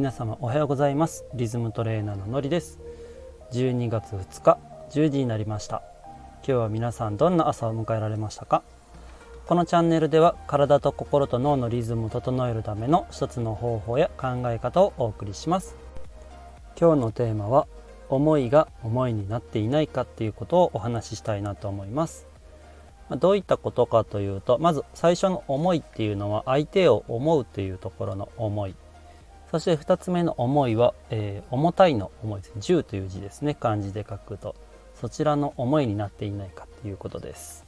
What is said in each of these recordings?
皆様おはようございます。リズムトレーナーののりです。12月2日10時になりました。今日は皆さんどんな朝を迎えられましたか？このチャンネルでは体と心と脳のリズムを整えるための一つの方法や考え方をお送りします。今日のテーマは思いが思いになっていないかっていうことをお話ししたいなと思います。どういったことかというとまず最初の思いっていうのは相手を思うっていうところの思い。そして2つ目の思いは、えー、重たいの思いですね。10という字ですね。漢字で書くと。そちらの思いになっていないかということです。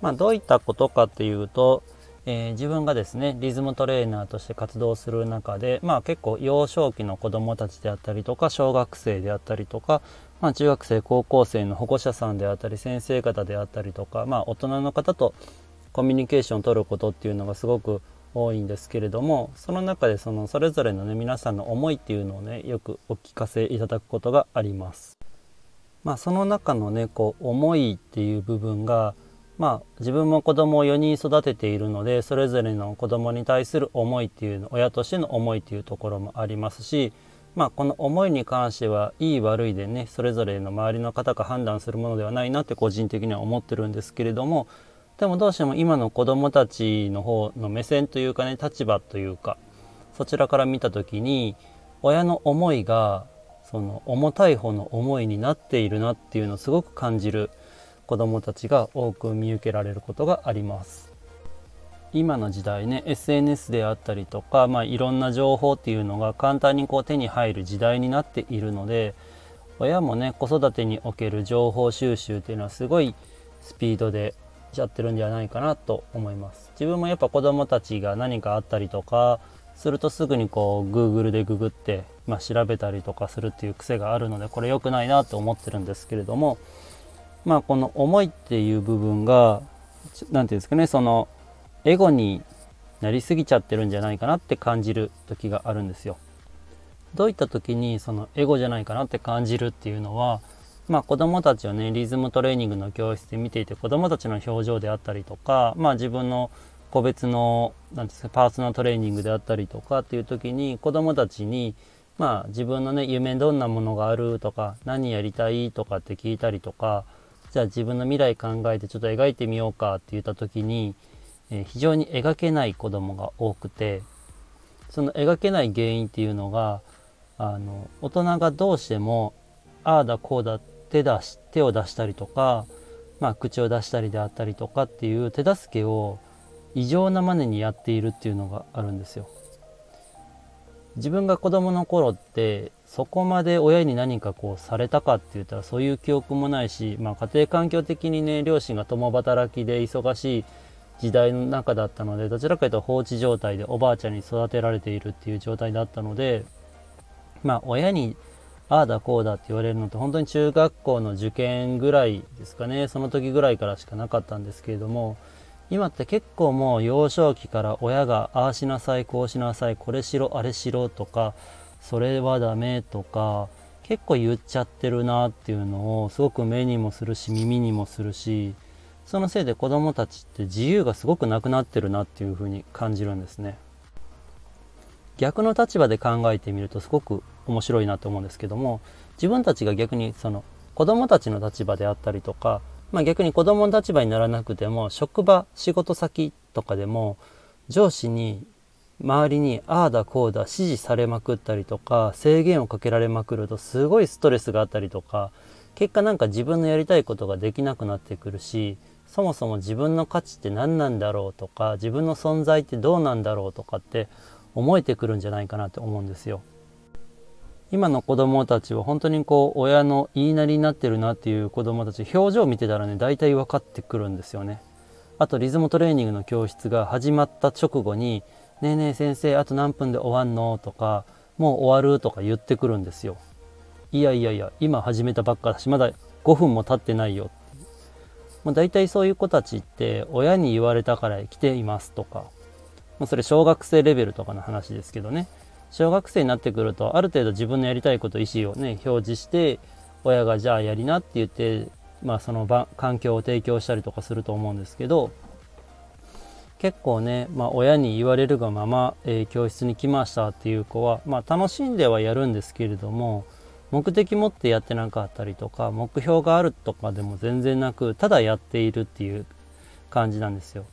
まあどういったことかというと、えー、自分がですねリズムトレーナーとして活動する中でまあ結構幼少期の子どもたちであったりとか小学生であったりとかまあ、中学生高校生の保護者さんであったり先生方であったりとか、まあ、大人の方とコミュニケーションを取ることっていうのがすごく多いんですけれどもその中でそのそれぞれのね皆さんの思いっていうのをねよくお聞かせいただくことがあります。まあ、その中のねこう思いっていう部分がまあ自分も子供を4人育てているのでそれぞれの子供に対する思いっていうの親としての思いっていうところもありますしまあこの思いに関してはいい悪いでねそれぞれの周りの方が判断するものではないなって個人的には思ってるんですけれどもでもどうしても今の子どもたちの方の目線というかね立場というかそちらから見た時に親の思いがその重たい方の思いになっているなっていうのをすごく感じる子どもたちが多く見受けられることがあります。今の時代ね SNS であったりとか、まあ、いろんな情報っていうのが簡単にこう手に入る時代になっているので親もね子育てにおける情報収集っていうのはすごいスピードでやってるんではないかなと思います自分もやっぱ子供たちが何かあったりとかするとすぐにこう Google でググって、まあ、調べたりとかするっていう癖があるのでこれ良くないなと思ってるんですけれどもまあこの思いっていう部分が何て言うんですかねそのエゴになりすぎちゃってるんじゃないかなって感じる時があるんですよ。どういった時にそのエゴじゃないかなって感じるっていうのはまあ子供たちをねリズムトレーニングの教室で見ていて子供たちの表情であったりとかまあ自分の個別の何ですかパーソナルトレーニングであったりとかっていう時に子供たちにまあ自分のね夢どんなものがあるとか何やりたいとかって聞いたりとかじゃあ自分の未来考えてちょっと描いてみようかって言った時にえ非常に描けない子供が多くてその描けない原因っていうのがあの大人がどうしてもああだこうだって手出し手を出したりとか、まあ、口を出したりであったりとかっていう手助けを異常なまでにやっているっていうのがあるんですよ。自分が子供の頃ってそこまで親に何かこうされたかって言ったらそういう記憶もないし、まあ、家庭環境的にね両親が共働きで忙しい時代の中だったのでどちらかというと放置状態でおばあちゃんに育てられているっていう状態だったのでまあ親にああだこうだって言われるのって本当に中学校の受験ぐらいですかねその時ぐらいからしかなかったんですけれども今って結構もう幼少期から親がああしなさいこうしなさいこれしろあれしろとかそれはダメとか結構言っちゃってるなっていうのをすごく目にもするし耳にもするしそのせいで子供たちって自由がすごくなくなってるなっていうふうに感じるんですね。逆の立場で考えてみるとすごく面白いなと思うんですけども自分たちが逆にその子供たちの立場であったりとか、まあ、逆に子供の立場にならなくても職場仕事先とかでも上司に周りにああだこうだ指示されまくったりとか制限をかけられまくるとすごいストレスがあったりとか結果なんか自分のやりたいことができなくなってくるしそもそも自分の価値って何なんだろうとか自分の存在ってどうなんだろうとかって思えてくるんじゃないかなって思うんですよ。今の子供たちは本当にこう親の言いなりになってるなっていう子供たち表情を見てたらね大体分かってくるんですよね。あとリズムトレーニングの教室が始まった直後に「ねえねえ先生あと何分で終わんの?」とか「もう終わる?」とか言ってくるんですよ。いやいやいや今始めたばっかだしまだ5分も経ってないよもう大体そういう子たちって親に言われたから来ていますとかもうそれ小学生レベルとかの話ですけどね小学生になってくるとある程度自分のやりたいこと意思をね表示して親がじゃあやりなって言ってまあその場環境を提供したりとかすると思うんですけど結構ね、まあ、親に言われるがまま、えー、教室に来ましたっていう子は、まあ、楽しんではやるんですけれども目的持ってやってなかったりとか目標があるとかでも全然なくただやっているっていう感じなんですよ。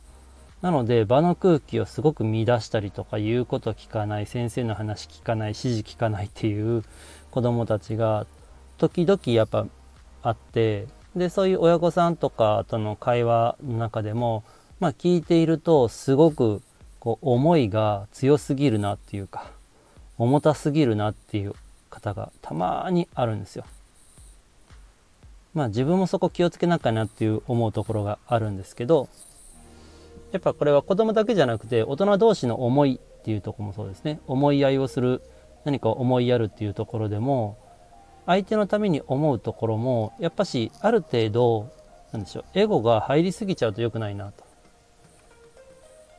なので場の空気をすごく乱したりとか言うこと聞かない先生の話聞かない指示聞かないっていう子供たちが時々やっぱあってでそういう親御さんとかとの会話の中でもまあ聞いているとすごくこう思いが強すぎるなっていうか重たすぎるなっていう方がたまにあるんですよ。まあ自分もそこ気をつけなきゃなっていう思うところがあるんですけどやっぱこれは子供だけじゃなくて大人同士の思いっていうとこもそうですね。思い合いをする何か思いやるっていうところでも相手のために思うところもやっぱしある程度なんでしょうエゴが入りすぎちゃうと良くないなと。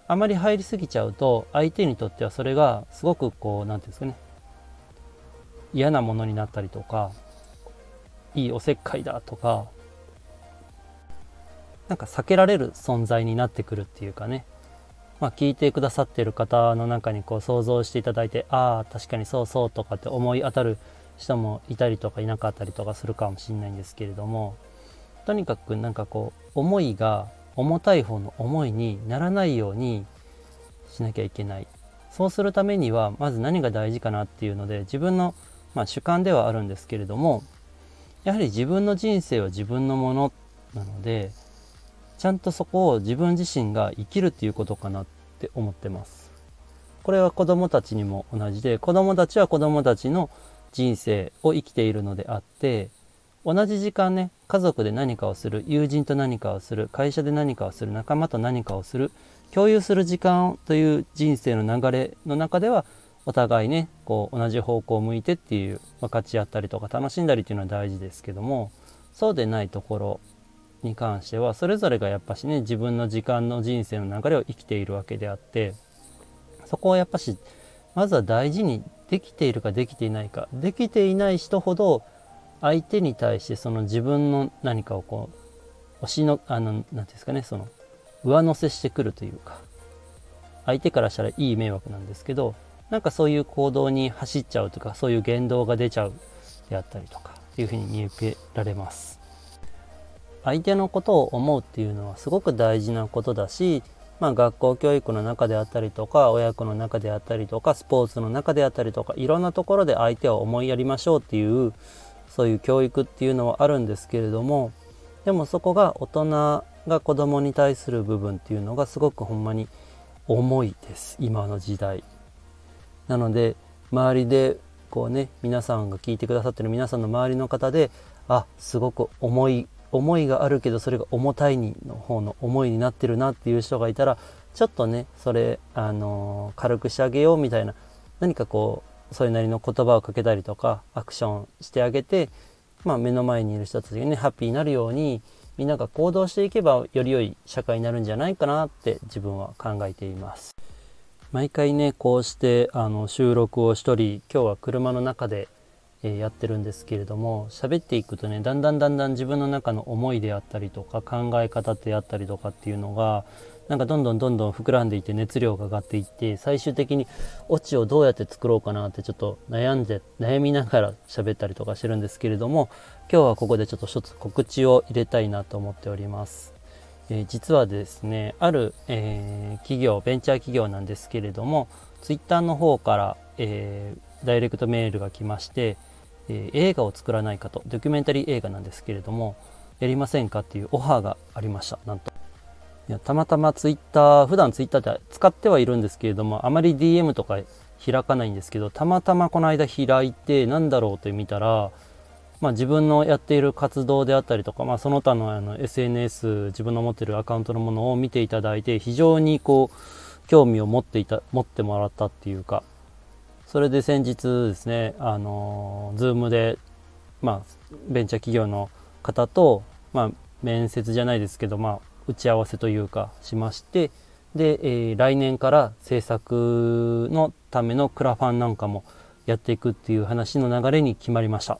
あまり入りすぎちゃうと相手にとってはそれがすごくこう何て言うんですかね嫌なものになったりとかいいおせっかいだとかなんか避けられる存在になってくるっていうかね。まあ聞いてくださってる方の中にこう想像していただいてああ確かにそうそうとかって思い当たる人もいたりとかいなかったりとかするかもしれないんですけれどもとにかくなんかこう思いが重たい方の思いにならないようにしなきゃいけない。そうするためにはまず何が大事かなっていうので自分の、まあ、主観ではあるんですけれどもやはり自分の人生は自分のものなのでちゃんとそこを自分自身が生きるっていうことかなって思ってます。これは子供たちにも同じで子供たちは子供たちの人生を生きているのであって同じ時間ね家族で何かをする友人と何かをする会社で何かをする仲間と何かをする共有する時間という人生の流れの中ではお互いねこう同じ方向を向いてっていう分かち合ったりとか楽しんだりっていうのは大事ですけどもそうでないところに関してはそれぞれがやっぱしね自分の時間の人生の流れを生きているわけであってそこはやっぱしまずは大事にできているかできていないかできていない人ほど相手に対してその自分の何かをこう押しのあの何ていうんですかねその上乗せしてくるというか相手からしたらいい迷惑なんですけどなんかそういう行動に走っちゃうとかそういう言動が出ちゃうであったりとかっていうふうに見受けられます。相手のことを思うっていうのはすごく大事なことだしまあ、学校教育の中であったりとか親子の中であったりとかスポーツの中であったりとかいろんなところで相手を思いやりましょうっていうそういう教育っていうのはあるんですけれどもでもそこが大人が子供に対する部分っていうのがすごくほんまに重いです今の時代。なので周りでこうね皆さんが聞いてくださってる皆さんの周りの方であすごく重い思いがあるけどそれが重たいにの方の思いになってるなっていう人がいたらちょっとねそれあの軽くしてあげようみたいな何かこうそれなりの言葉をかけたりとかアクションしてあげて、まあ、目の前にいる人たちがねハッピーになるようにみんなが行動していけばより良い社会になるんじゃないかなって自分は考えています。毎回ねこうしてあの収録をしとり今日は車の中でえやってるんですけれども喋っていくとねだんだんだんだん自分の中の思いであったりとか考え方であったりとかっていうのがなんかどんどんどんどん膨らんでいて熱量が上がっていって最終的にオチをどうやって作ろうかなってちょっと悩んで悩みながら喋ったりとかしてるんですけれども今日はここでちょっと一つ告知を入れたいなと思っております。えー、実はですねある、えー、企業ベンチャー企業なんですけれどもツイッターの方から、えー、ダイレクトメールが来ましてえ、映画を作らないかとドキュメンタリー映画なんですけれどもやりませんかっていうオファーがありました。なんと。いやたまたまツイッター普段ツイッターって使ってはいるんですけれどもあまり DM とか開かないんですけどたまたまこの間開いてなんだろうと見たらまあ、自分のやっている活動であったりとか、まあ、その他のあの SNS 自分の持ってるアカウントのものを見ていただいて非常にこう興味を持っていた持ってもらったっていうかそれで先日ですね、あの、ズームで、まあ、ベンチャー企業の方と、まあ、面接じゃないですけど、まあ、打ち合わせというかしまして、で、えー、来年から制作のためのクラファンなんかもやっていくっていう話の流れに決まりました。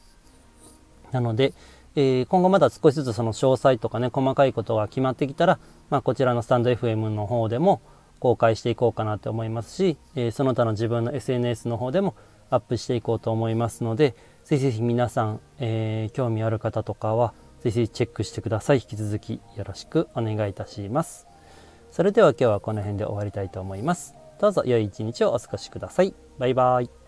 なので、えー、今後まだ少しずつその詳細とかね、細かいことが決まってきたら、まあ、こちらのスタンド FM の方でも、公開していこうかなと思いますし、えその他の自分の SNS の方でもアップしていこうと思いますのでぜひぜひ皆さん、えー、興味ある方とかはぜひチェックしてください。引き続きよろしくお願いいたします。それでは今日はこの辺で終わりたいと思います。どうぞ良い一日をお過ごしください。バイバイ。